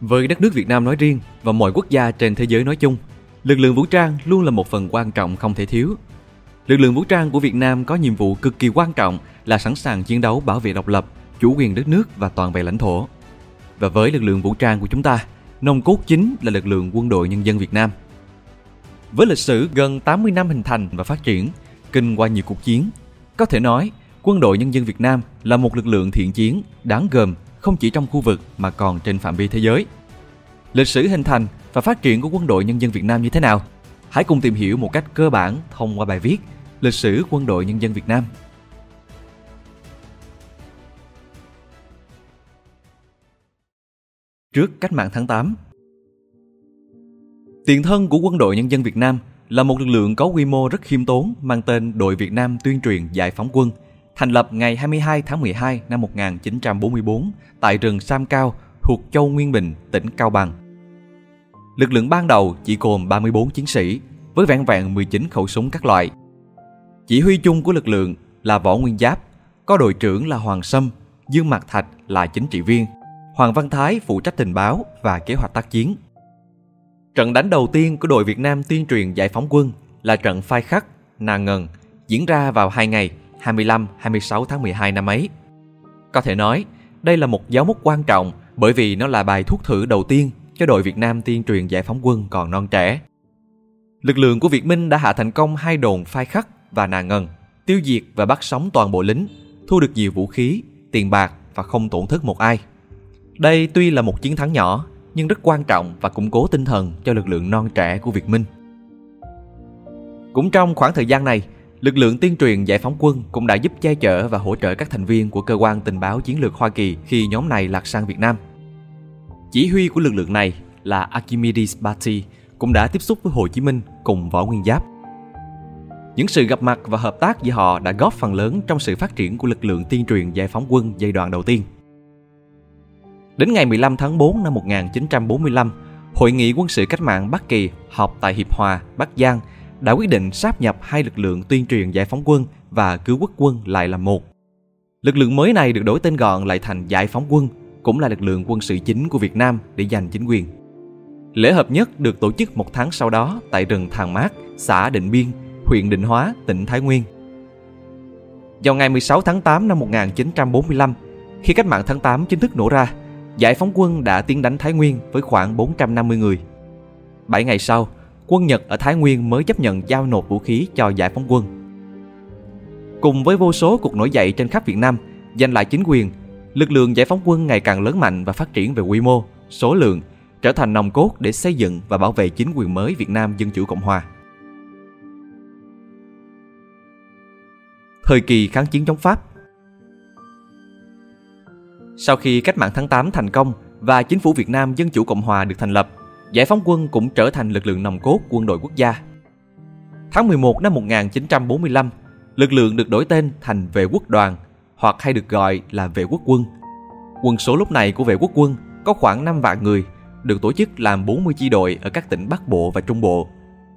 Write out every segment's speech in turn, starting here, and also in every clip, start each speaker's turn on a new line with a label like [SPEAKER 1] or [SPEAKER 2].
[SPEAKER 1] Với đất nước Việt Nam nói riêng và mọi quốc gia trên thế giới nói chung, lực lượng vũ trang luôn là một phần quan trọng không thể thiếu. Lực lượng vũ trang của Việt Nam có nhiệm vụ cực kỳ quan trọng là sẵn sàng chiến đấu bảo vệ độc lập, chủ quyền đất nước và toàn vẹn lãnh thổ. Và với lực lượng vũ trang của chúng ta, nòng cốt chính là lực lượng quân đội nhân dân Việt Nam. Với lịch sử gần 80 năm hình thành và phát triển, kinh qua nhiều cuộc chiến, có thể nói quân đội nhân dân Việt Nam là một lực lượng thiện chiến đáng gờm không chỉ trong khu vực mà còn trên phạm vi thế giới. Lịch sử hình thành và phát triển của quân đội nhân dân Việt Nam như thế nào? Hãy cùng tìm hiểu một cách cơ bản thông qua bài viết Lịch sử quân đội nhân dân Việt Nam. Trước cách mạng tháng 8 Tiền thân của quân đội nhân dân Việt Nam là một lực lượng có quy mô rất khiêm tốn mang tên Đội Việt Nam Tuyên truyền Giải phóng quân, thành lập ngày 22 tháng 12 năm 1944 tại rừng Sam Cao thuộc Châu Nguyên Bình, tỉnh Cao Bằng. Lực lượng ban đầu chỉ gồm 34 chiến sĩ với vẹn vẹn 19 khẩu súng các loại. Chỉ huy chung của lực lượng là Võ Nguyên Giáp, có đội trưởng là Hoàng Sâm, Dương Mạc Thạch là chính trị viên, Hoàng Văn Thái phụ trách tình báo và kế hoạch tác chiến. Trận đánh đầu tiên của đội Việt Nam tuyên truyền giải phóng quân là trận phai khắc, nà ngần, diễn ra vào hai ngày 25-26 tháng 12 năm ấy. Có thể nói, đây là một dấu mốc quan trọng bởi vì nó là bài thuốc thử đầu tiên cho đội Việt Nam tiên truyền giải phóng quân còn non trẻ. Lực lượng của Việt Minh đã hạ thành công hai đồn phai khắc và nà ngần, tiêu diệt và bắt sống toàn bộ lính, thu được nhiều vũ khí, tiền bạc và không tổn thất một ai. Đây tuy là một chiến thắng nhỏ, nhưng rất quan trọng và củng cố tinh thần cho lực lượng non trẻ của Việt Minh. Cũng trong khoảng thời gian này, lực lượng tuyên truyền giải phóng quân cũng đã giúp che chở và hỗ trợ các thành viên của cơ quan tình báo chiến lược Hoa Kỳ khi nhóm này lạc sang Việt Nam. Chỉ huy của lực lượng này là Archimedes Batty cũng đã tiếp xúc với Hồ Chí Minh cùng Võ Nguyên Giáp. Những sự gặp mặt và hợp tác giữa họ đã góp phần lớn trong sự phát triển của lực lượng tuyên truyền giải phóng quân giai đoạn đầu tiên. Đến ngày 15 tháng 4 năm 1945, Hội nghị quân sự cách mạng Bắc Kỳ họp tại Hiệp Hòa, Bắc Giang đã quyết định sáp nhập hai lực lượng tuyên truyền giải phóng quân và cứu quốc quân lại làm một. Lực lượng mới này được đổi tên gọn lại thành giải phóng quân, cũng là lực lượng quân sự chính của Việt Nam để giành chính quyền. Lễ hợp nhất được tổ chức một tháng sau đó tại rừng Thàng Mát, xã Định Biên, huyện Định Hóa, tỉnh Thái Nguyên. Vào ngày 16 tháng 8 năm 1945, khi cách mạng tháng 8 chính thức nổ ra, giải phóng quân đã tiến đánh Thái Nguyên với khoảng 450 người. 7 ngày sau, quân Nhật ở Thái Nguyên mới chấp nhận giao nộp vũ khí cho giải phóng quân. Cùng với vô số cuộc nổi dậy trên khắp Việt Nam, giành lại chính quyền, lực lượng giải phóng quân ngày càng lớn mạnh và phát triển về quy mô, số lượng, trở thành nòng cốt để xây dựng và bảo vệ chính quyền mới Việt Nam Dân Chủ Cộng Hòa. Thời kỳ kháng chiến chống Pháp Sau khi cách mạng tháng 8 thành công và chính phủ Việt Nam Dân Chủ Cộng Hòa được thành lập, giải phóng quân cũng trở thành lực lượng nòng cốt quân đội quốc gia. Tháng 11 năm 1945, lực lượng được đổi tên thành Vệ quốc đoàn hoặc hay được gọi là Vệ quốc quân. Quân số lúc này của Vệ quốc quân có khoảng 5 vạn người, được tổ chức làm 40 chi đội ở các tỉnh Bắc Bộ và Trung Bộ.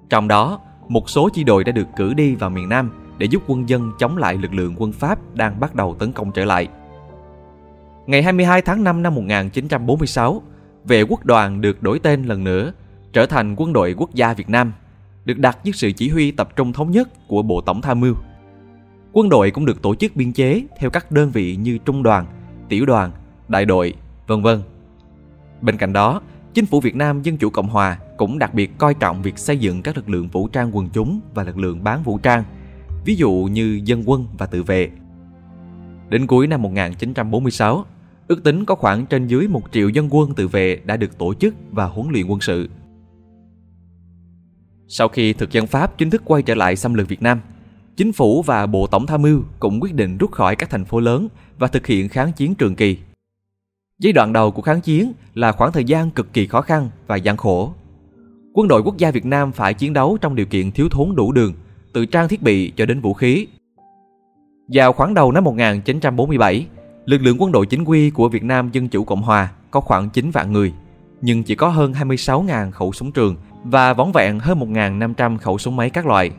[SPEAKER 1] Trong đó, một số chi đội đã được cử đi vào miền Nam để giúp quân dân chống lại lực lượng quân Pháp đang bắt đầu tấn công trở lại. Ngày 22 tháng 5 năm 1946, vệ quốc đoàn được đổi tên lần nữa, trở thành quân đội quốc gia Việt Nam, được đặt dưới sự chỉ huy tập trung thống nhất của Bộ Tổng Tham mưu. Quân đội cũng được tổ chức biên chế theo các đơn vị như trung đoàn, tiểu đoàn, đại đội, vân vân. Bên cạnh đó, chính phủ Việt Nam Dân Chủ Cộng Hòa cũng đặc biệt coi trọng việc xây dựng các lực lượng vũ trang quần chúng và lực lượng bán vũ trang, ví dụ như dân quân và tự vệ. Đến cuối năm 1946, ước tính có khoảng trên dưới một triệu dân quân tự vệ đã được tổ chức và huấn luyện quân sự. Sau khi thực dân Pháp chính thức quay trở lại xâm lược Việt Nam, chính phủ và Bộ Tổng tham mưu cũng quyết định rút khỏi các thành phố lớn và thực hiện kháng chiến trường kỳ. Giai đoạn đầu của kháng chiến là khoảng thời gian cực kỳ khó khăn và gian khổ. Quân đội quốc gia Việt Nam phải chiến đấu trong điều kiện thiếu thốn đủ đường, từ trang thiết bị cho đến vũ khí. Vào khoảng đầu năm 1947, lực lượng quân đội chính quy của Việt Nam Dân Chủ Cộng Hòa có khoảng 9 vạn người, nhưng chỉ có hơn 26.000 khẩu súng trường và vỏn vẹn hơn 1.500 khẩu súng máy các loại.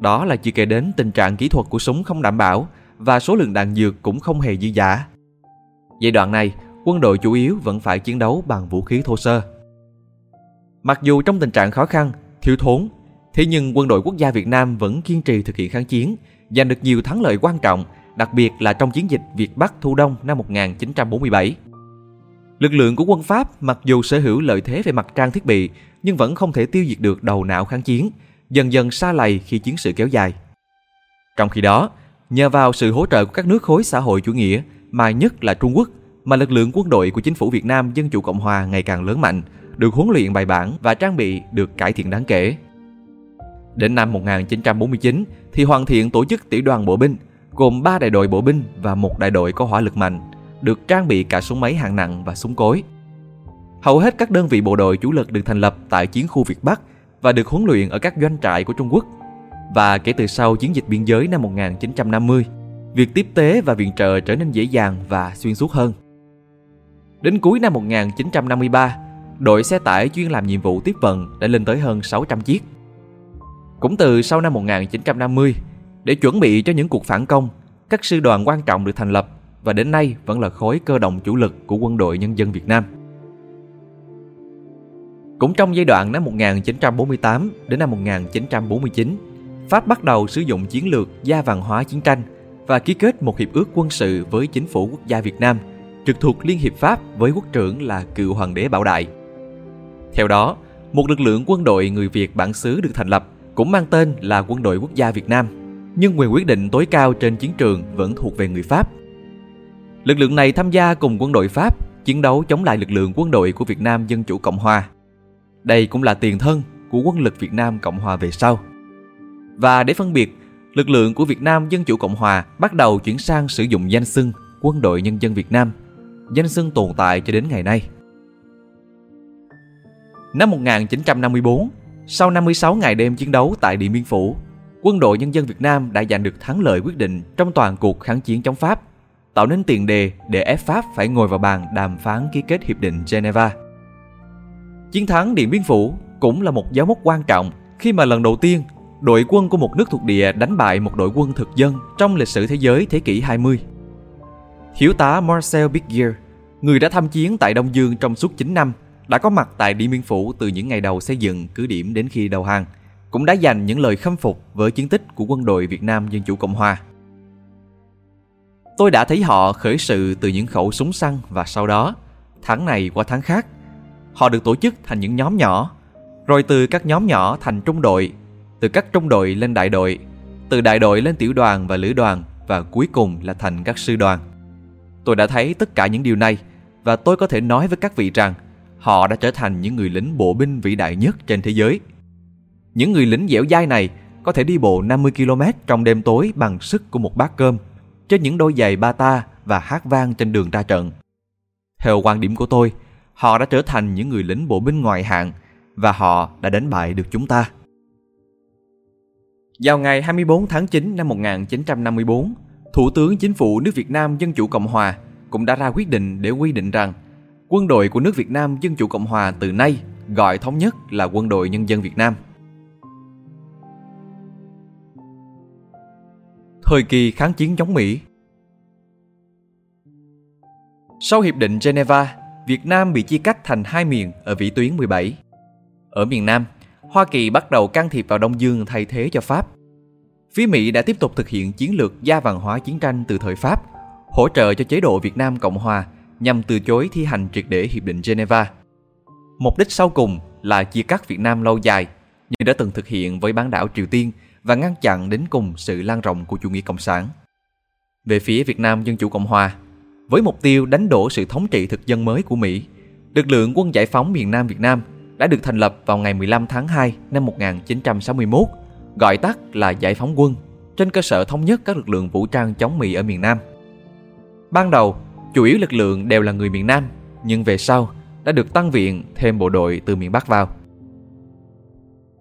[SPEAKER 1] Đó là chưa kể đến tình trạng kỹ thuật của súng không đảm bảo và số lượng đạn dược cũng không hề dư giả. Giai đoạn này, quân đội chủ yếu vẫn phải chiến đấu bằng vũ khí thô sơ. Mặc dù trong tình trạng khó khăn, thiếu thốn, thế nhưng quân đội quốc gia Việt Nam vẫn kiên trì thực hiện kháng chiến, giành được nhiều thắng lợi quan trọng, đặc biệt là trong chiến dịch Việt Bắc Thu Đông năm 1947. Lực lượng của quân Pháp mặc dù sở hữu lợi thế về mặt trang thiết bị, nhưng vẫn không thể tiêu diệt được đầu não kháng chiến, dần dần xa lầy khi chiến sự kéo dài. Trong khi đó, nhờ vào sự hỗ trợ của các nước khối xã hội chủ nghĩa, mà nhất là Trung Quốc, mà lực lượng quân đội của chính phủ Việt Nam Dân Chủ Cộng Hòa ngày càng lớn mạnh, được huấn luyện bài bản và trang bị được cải thiện đáng kể. Đến năm 1949 thì hoàn thiện tổ chức tiểu đoàn bộ binh, gồm 3 đại đội bộ binh và một đại đội có hỏa lực mạnh, được trang bị cả súng máy hạng nặng và súng cối. Hầu hết các đơn vị bộ đội chủ lực được thành lập tại chiến khu Việt Bắc và được huấn luyện ở các doanh trại của Trung Quốc. Và kể từ sau chiến dịch biên giới năm 1950, việc tiếp tế và viện trợ trở nên dễ dàng và xuyên suốt hơn. Đến cuối năm 1953, đội xe tải chuyên làm nhiệm vụ tiếp vận đã lên tới hơn 600 chiếc. Cũng từ sau năm 1950, để chuẩn bị cho những cuộc phản công, các sư đoàn quan trọng được thành lập và đến nay vẫn là khối cơ động chủ lực của quân đội nhân dân Việt Nam. Cũng trong giai đoạn năm 1948 đến năm 1949, Pháp bắt đầu sử dụng chiến lược gia vàng hóa chiến tranh và ký kết một hiệp ước quân sự với chính phủ quốc gia Việt Nam, trực thuộc Liên hiệp Pháp với quốc trưởng là cựu hoàng đế Bảo Đại. Theo đó, một lực lượng quân đội người Việt bản xứ được thành lập, cũng mang tên là Quân đội Quốc gia Việt Nam, nhưng quyền quyết định tối cao trên chiến trường vẫn thuộc về người Pháp. Lực lượng này tham gia cùng quân đội Pháp chiến đấu chống lại lực lượng quân đội của Việt Nam Dân Chủ Cộng Hòa. Đây cũng là tiền thân của quân lực Việt Nam Cộng Hòa về sau. Và để phân biệt, lực lượng của Việt Nam Dân Chủ Cộng Hòa bắt đầu chuyển sang sử dụng danh xưng Quân đội Nhân dân Việt Nam, danh xưng tồn tại cho đến ngày nay. Năm 1954, sau 56 ngày đêm chiến đấu tại Điện Biên Phủ, quân đội nhân dân Việt Nam đã giành được thắng lợi quyết định trong toàn cuộc kháng chiến chống Pháp, tạo nên tiền đề để ép Pháp phải ngồi vào bàn đàm phán ký kết Hiệp định Geneva. Chiến thắng Điện Biên Phủ cũng là một dấu mốc quan trọng khi mà lần đầu tiên đội quân của một nước thuộc địa đánh bại một đội quân thực dân trong lịch sử thế giới thế kỷ 20. Thiếu tá Marcel Bigger, người đã tham chiến tại Đông Dương trong suốt 9 năm, đã có mặt tại Điện Biên Phủ từ những ngày đầu xây dựng cứ điểm đến khi đầu hàng, cũng đã dành những lời khâm phục với chiến tích của quân đội Việt Nam Dân Chủ Cộng Hòa. Tôi đã thấy họ khởi sự từ những khẩu súng săn và sau đó, tháng này qua tháng khác, họ được tổ chức thành những nhóm nhỏ, rồi từ các nhóm nhỏ thành trung đội, từ các trung đội lên đại đội, từ đại đội lên tiểu đoàn và lữ đoàn và cuối cùng là thành các sư đoàn. Tôi đã thấy tất cả những điều này và tôi có thể nói với các vị rằng họ đã trở thành những người lính bộ binh vĩ đại nhất trên thế giới. Những người lính dẻo dai này có thể đi bộ 50 km trong đêm tối bằng sức của một bát cơm, trên những đôi giày bata và hát vang trên đường ra trận. Theo quan điểm của tôi, họ đã trở thành những người lính bộ binh ngoại hạng và họ đã đánh bại được chúng ta. Vào ngày 24 tháng 9 năm 1954, Thủ tướng Chính phủ nước Việt Nam Dân Chủ Cộng Hòa cũng đã ra quyết định để quy định rằng quân đội của nước Việt Nam Dân Chủ Cộng Hòa từ nay gọi thống nhất là Quân đội Nhân dân Việt Nam. Thời kỳ kháng chiến chống Mỹ Sau Hiệp định Geneva, Việt Nam bị chia cắt thành hai miền ở vĩ tuyến 17. Ở miền Nam, Hoa Kỳ bắt đầu can thiệp vào Đông Dương thay thế cho Pháp. Phía Mỹ đã tiếp tục thực hiện chiến lược gia văn hóa chiến tranh từ thời Pháp, hỗ trợ cho chế độ Việt Nam Cộng Hòa nhằm từ chối thi hành triệt để Hiệp định Geneva. Mục đích sau cùng là chia cắt Việt Nam lâu dài, như đã từng thực hiện với bán đảo Triều Tiên và ngăn chặn đến cùng sự lan rộng của chủ nghĩa cộng sản. Về phía Việt Nam Dân Chủ Cộng Hòa, với mục tiêu đánh đổ sự thống trị thực dân mới của Mỹ, lực lượng quân giải phóng miền Nam Việt Nam đã được thành lập vào ngày 15 tháng 2 năm 1961, gọi tắt là Giải phóng quân, trên cơ sở thống nhất các lực lượng vũ trang chống Mỹ ở miền Nam. Ban đầu, chủ yếu lực lượng đều là người miền Nam, nhưng về sau đã được tăng viện thêm bộ đội từ miền Bắc vào.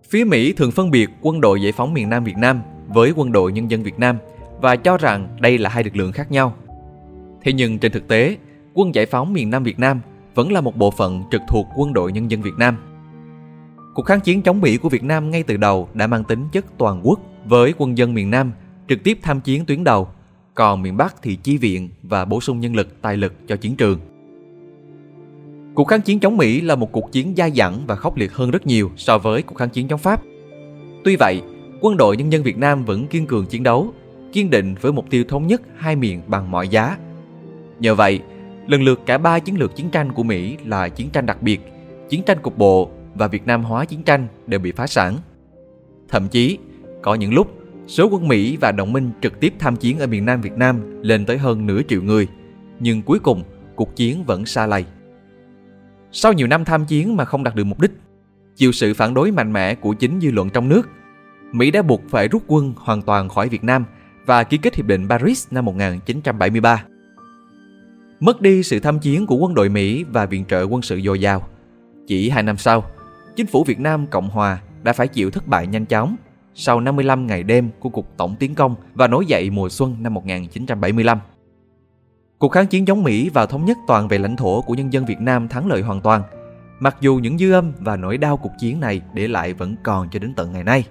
[SPEAKER 1] Phía Mỹ thường phân biệt quân đội giải phóng miền Nam Việt Nam với quân đội nhân dân Việt Nam và cho rằng đây là hai lực lượng khác nhau. Thế nhưng trên thực tế, quân giải phóng miền Nam Việt Nam vẫn là một bộ phận trực thuộc quân đội nhân dân Việt Nam. Cuộc kháng chiến chống Mỹ của Việt Nam ngay từ đầu đã mang tính chất toàn quốc với quân dân miền Nam trực tiếp tham chiến tuyến đầu, còn miền Bắc thì chi viện và bổ sung nhân lực tài lực cho chiến trường. Cuộc kháng chiến chống Mỹ là một cuộc chiến dai dẳng và khốc liệt hơn rất nhiều so với cuộc kháng chiến chống Pháp. Tuy vậy, quân đội nhân dân Việt Nam vẫn kiên cường chiến đấu, kiên định với mục tiêu thống nhất hai miền bằng mọi giá. Nhờ vậy, lần lượt cả ba chiến lược chiến tranh của Mỹ là chiến tranh đặc biệt, chiến tranh cục bộ và Việt Nam hóa chiến tranh đều bị phá sản. Thậm chí, có những lúc số quân Mỹ và đồng minh trực tiếp tham chiến ở miền Nam Việt Nam lên tới hơn nửa triệu người, nhưng cuối cùng cuộc chiến vẫn xa lầy. Sau nhiều năm tham chiến mà không đạt được mục đích, chịu sự phản đối mạnh mẽ của chính dư luận trong nước, Mỹ đã buộc phải rút quân hoàn toàn khỏi Việt Nam và ký kết Hiệp định Paris năm 1973. Mất đi sự tham chiến của quân đội Mỹ và viện trợ quân sự dồi dào. Chỉ hai năm sau, chính phủ Việt Nam Cộng Hòa đã phải chịu thất bại nhanh chóng sau 55 ngày đêm của cuộc tổng tiến công và nổi dậy mùa xuân năm 1975. Cuộc kháng chiến chống Mỹ và thống nhất toàn về lãnh thổ của nhân dân Việt Nam thắng lợi hoàn toàn, mặc dù những dư âm và nỗi đau cuộc chiến này để lại vẫn còn cho đến tận ngày nay.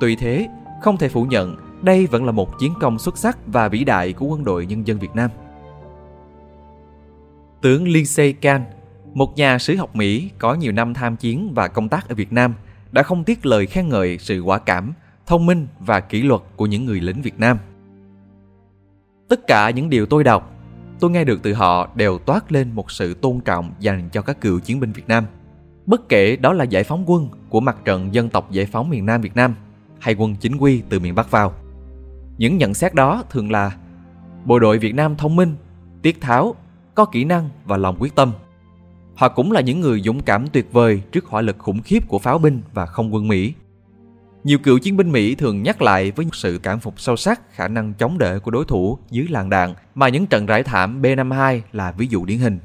[SPEAKER 1] Tuy thế, không thể phủ nhận đây vẫn là một chiến công xuất sắc và vĩ đại của quân đội nhân dân Việt Nam. Tướng Lindsey Kahn, một nhà sử học Mỹ có nhiều năm tham chiến và công tác ở Việt Nam, đã không tiếc lời khen ngợi sự quả cảm, thông minh và kỷ luật của những người lính Việt Nam. Tất cả những điều tôi đọc, tôi nghe được từ họ đều toát lên một sự tôn trọng dành cho các cựu chiến binh Việt Nam. Bất kể đó là giải phóng quân của mặt trận dân tộc giải phóng miền Nam Việt Nam hay quân chính quy từ miền Bắc vào. Những nhận xét đó thường là bộ đội Việt Nam thông minh, tiết tháo, có kỹ năng và lòng quyết tâm. Họ cũng là những người dũng cảm tuyệt vời trước hỏa lực khủng khiếp của pháo binh và không quân Mỹ. Nhiều cựu chiến binh Mỹ thường nhắc lại với sự cảm phục sâu sắc khả năng chống đỡ của đối thủ dưới làn đạn mà những trận rải thảm B-52 là ví dụ điển hình.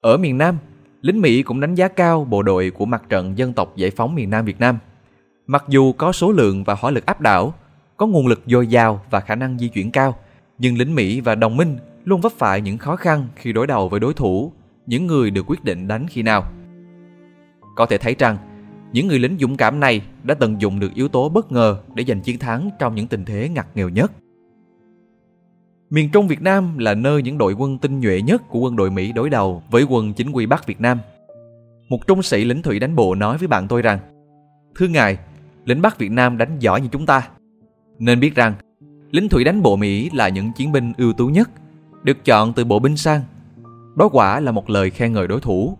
[SPEAKER 1] Ở miền Nam, lính Mỹ cũng đánh giá cao bộ đội của mặt trận dân tộc giải phóng miền Nam Việt Nam. Mặc dù có số lượng và hỏa lực áp đảo, có nguồn lực dồi dào và khả năng di chuyển cao, nhưng lính Mỹ và đồng minh luôn vấp phải những khó khăn khi đối đầu với đối thủ, những người được quyết định đánh khi nào. Có thể thấy rằng, những người lính dũng cảm này đã tận dụng được yếu tố bất ngờ để giành chiến thắng trong những tình thế ngặt nghèo nhất. Miền Trung Việt Nam là nơi những đội quân tinh nhuệ nhất của quân đội Mỹ đối đầu với quân chính quy Bắc Việt Nam. Một trung sĩ lính thủy đánh bộ nói với bạn tôi rằng Thưa ngài, lính Bắc Việt Nam đánh giỏi như chúng ta. Nên biết rằng, lính thủy đánh bộ Mỹ là những chiến binh ưu tú nhất, được chọn từ bộ binh sang. Đó quả là một lời khen ngợi đối thủ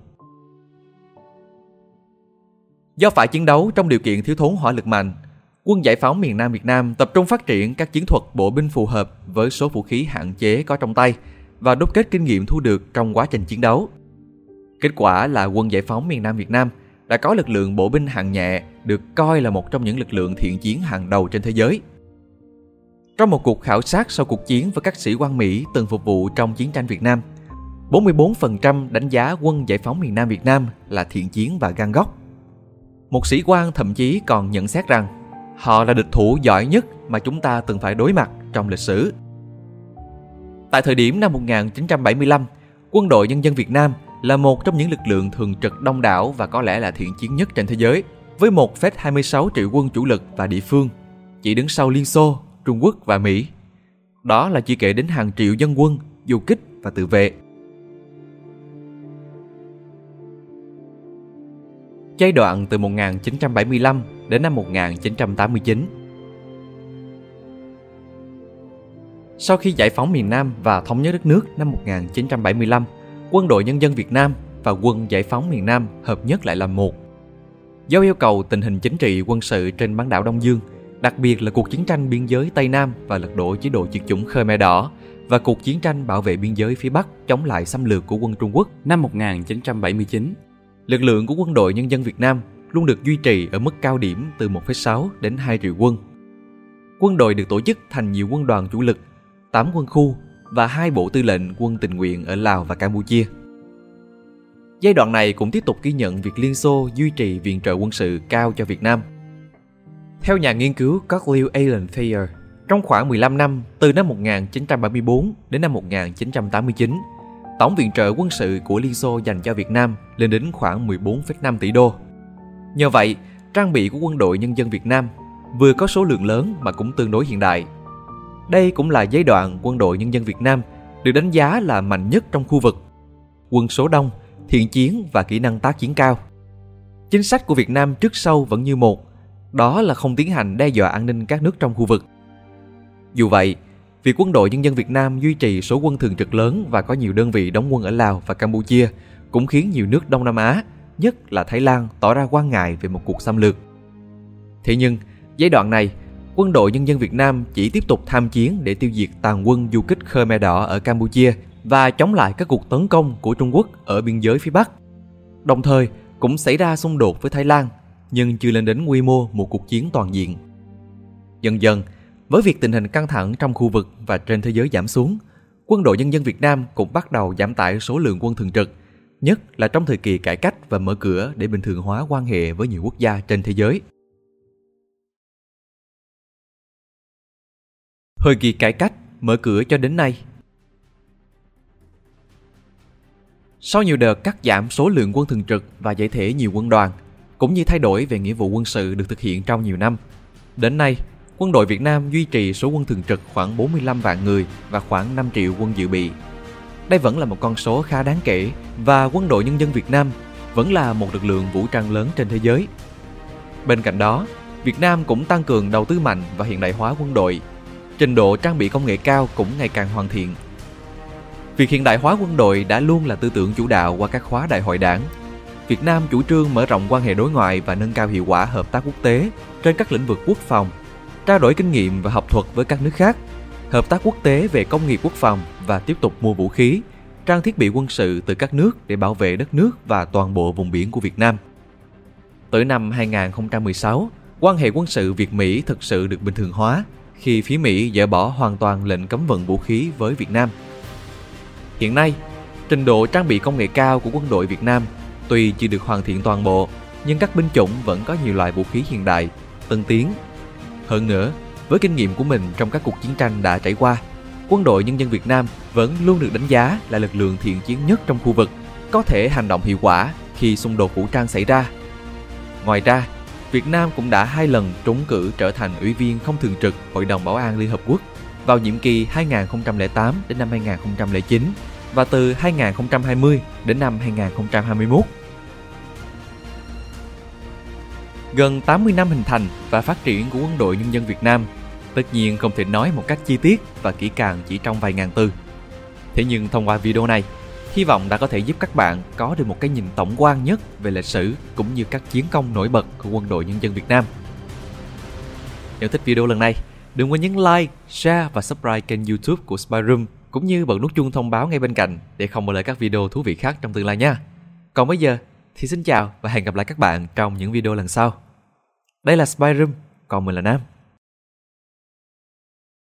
[SPEAKER 1] Do phải chiến đấu trong điều kiện thiếu thốn hỏa lực mạnh, quân giải phóng miền Nam Việt Nam tập trung phát triển các chiến thuật bộ binh phù hợp với số vũ khí hạn chế có trong tay và đúc kết kinh nghiệm thu được trong quá trình chiến đấu. Kết quả là quân giải phóng miền Nam Việt Nam đã có lực lượng bộ binh hạng nhẹ được coi là một trong những lực lượng thiện chiến hàng đầu trên thế giới. Trong một cuộc khảo sát sau cuộc chiến với các sĩ quan Mỹ từng phục vụ trong chiến tranh Việt Nam, 44% đánh giá quân giải phóng miền Nam Việt Nam là thiện chiến và gan góc. Một sĩ quan thậm chí còn nhận xét rằng họ là địch thủ giỏi nhất mà chúng ta từng phải đối mặt trong lịch sử. Tại thời điểm năm 1975, quân đội nhân dân Việt Nam là một trong những lực lượng thường trực đông đảo và có lẽ là thiện chiến nhất trên thế giới, với 1,26 triệu quân chủ lực và địa phương, chỉ đứng sau Liên Xô, Trung Quốc và Mỹ. Đó là chưa kể đến hàng triệu dân quân, du kích và tự vệ. Giai đoạn từ 1975 đến năm 1989. Sau khi giải phóng miền Nam và thống nhất đất nước năm 1975, Quân đội Nhân dân Việt Nam và Quân Giải phóng miền Nam hợp nhất lại làm một. Do yêu cầu tình hình chính trị quân sự trên bán đảo Đông Dương, đặc biệt là cuộc chiến tranh biên giới Tây Nam và lật đổ chế độ diệt chủng Khmer Đỏ và cuộc chiến tranh bảo vệ biên giới phía Bắc chống lại xâm lược của quân Trung Quốc năm 1979 lực lượng của quân đội nhân dân Việt Nam luôn được duy trì ở mức cao điểm từ 1,6 đến 2 triệu quân. Quân đội được tổ chức thành nhiều quân đoàn chủ lực, 8 quân khu và hai bộ tư lệnh quân tình nguyện ở Lào và Campuchia. Giai đoạn này cũng tiếp tục ghi nhận việc Liên Xô duy trì viện trợ quân sự cao cho Việt Nam. Theo nhà nghiên cứu Gottlieb Allen Thayer, trong khoảng 15 năm từ năm 1934 đến năm 1989, tổng viện trợ quân sự của Liên Xô dành cho Việt Nam lên đến khoảng 14,5 tỷ đô. Nhờ vậy, trang bị của quân đội nhân dân Việt Nam vừa có số lượng lớn mà cũng tương đối hiện đại. Đây cũng là giai đoạn quân đội nhân dân Việt Nam được đánh giá là mạnh nhất trong khu vực. quân số đông, thiện chiến và kỹ năng tác chiến cao. Chính sách của Việt Nam trước sau vẫn như một, đó là không tiến hành đe dọa an ninh các nước trong khu vực. Dù vậy, việc quân đội nhân dân Việt Nam duy trì số quân thường trực lớn và có nhiều đơn vị đóng quân ở Lào và Campuchia cũng khiến nhiều nước Đông Nam Á, nhất là Thái Lan tỏ ra quan ngại về một cuộc xâm lược. Thế nhưng, giai đoạn này, quân đội nhân dân Việt Nam chỉ tiếp tục tham chiến để tiêu diệt tàn quân du kích Khmer Đỏ ở Campuchia và chống lại các cuộc tấn công của Trung Quốc ở biên giới phía Bắc. Đồng thời, cũng xảy ra xung đột với Thái Lan, nhưng chưa lên đến quy mô một cuộc chiến toàn diện. Dần dần, với việc tình hình căng thẳng trong khu vực và trên thế giới giảm xuống, quân đội nhân dân Việt Nam cũng bắt đầu giảm tải số lượng quân thường trực, nhất là trong thời kỳ cải cách và mở cửa để bình thường hóa quan hệ với nhiều quốc gia trên thế giới. Thời kỳ cải cách mở cửa cho đến nay. Sau nhiều đợt cắt giảm số lượng quân thường trực và giải thể nhiều quân đoàn, cũng như thay đổi về nghĩa vụ quân sự được thực hiện trong nhiều năm, đến nay quân đội Việt Nam duy trì số quân thường trực khoảng 45 vạn người và khoảng 5 triệu quân dự bị. Đây vẫn là một con số khá đáng kể và quân đội nhân dân Việt Nam vẫn là một lực lượng vũ trang lớn trên thế giới. Bên cạnh đó, Việt Nam cũng tăng cường đầu tư mạnh và hiện đại hóa quân đội. Trình độ trang bị công nghệ cao cũng ngày càng hoàn thiện. Việc hiện đại hóa quân đội đã luôn là tư tưởng chủ đạo qua các khóa đại hội đảng. Việt Nam chủ trương mở rộng quan hệ đối ngoại và nâng cao hiệu quả hợp tác quốc tế trên các lĩnh vực quốc phòng, trao đổi kinh nghiệm và học thuật với các nước khác, hợp tác quốc tế về công nghiệp quốc phòng và tiếp tục mua vũ khí, trang thiết bị quân sự từ các nước để bảo vệ đất nước và toàn bộ vùng biển của Việt Nam. Tới năm 2016, quan hệ quân sự Việt-Mỹ thực sự được bình thường hóa khi phía Mỹ dỡ bỏ hoàn toàn lệnh cấm vận vũ khí với Việt Nam. Hiện nay, trình độ trang bị công nghệ cao của quân đội Việt Nam tuy chưa được hoàn thiện toàn bộ, nhưng các binh chủng vẫn có nhiều loại vũ khí hiện đại, tân tiến hơn nữa, với kinh nghiệm của mình trong các cuộc chiến tranh đã trải qua, quân đội nhân dân Việt Nam vẫn luôn được đánh giá là lực lượng thiện chiến nhất trong khu vực, có thể hành động hiệu quả khi xung đột vũ trang xảy ra. Ngoài ra, Việt Nam cũng đã hai lần trúng cử trở thành ủy viên không thường trực Hội đồng Bảo an Liên Hợp Quốc vào nhiệm kỳ 2008 đến năm 2009 và từ 2020 đến năm 2021. Gần 80 năm hình thành và phát triển của quân đội nhân dân Việt Nam tất nhiên không thể nói một cách chi tiết và kỹ càng chỉ trong vài ngàn từ. Thế nhưng thông qua video này, hy vọng đã có thể giúp các bạn có được một cái nhìn tổng quan nhất về lịch sử cũng như các chiến công nổi bật của quân đội nhân dân Việt Nam. Nếu thích video lần này, đừng quên nhấn like, share và subscribe kênh youtube của Spyroom cũng như bật nút chuông thông báo ngay bên cạnh để không bỏ lỡ các video thú vị khác trong tương lai nha. Còn bây giờ thì xin chào và hẹn gặp lại các bạn trong những video lần sau. Đây là Spy Room, còn mình là Nam.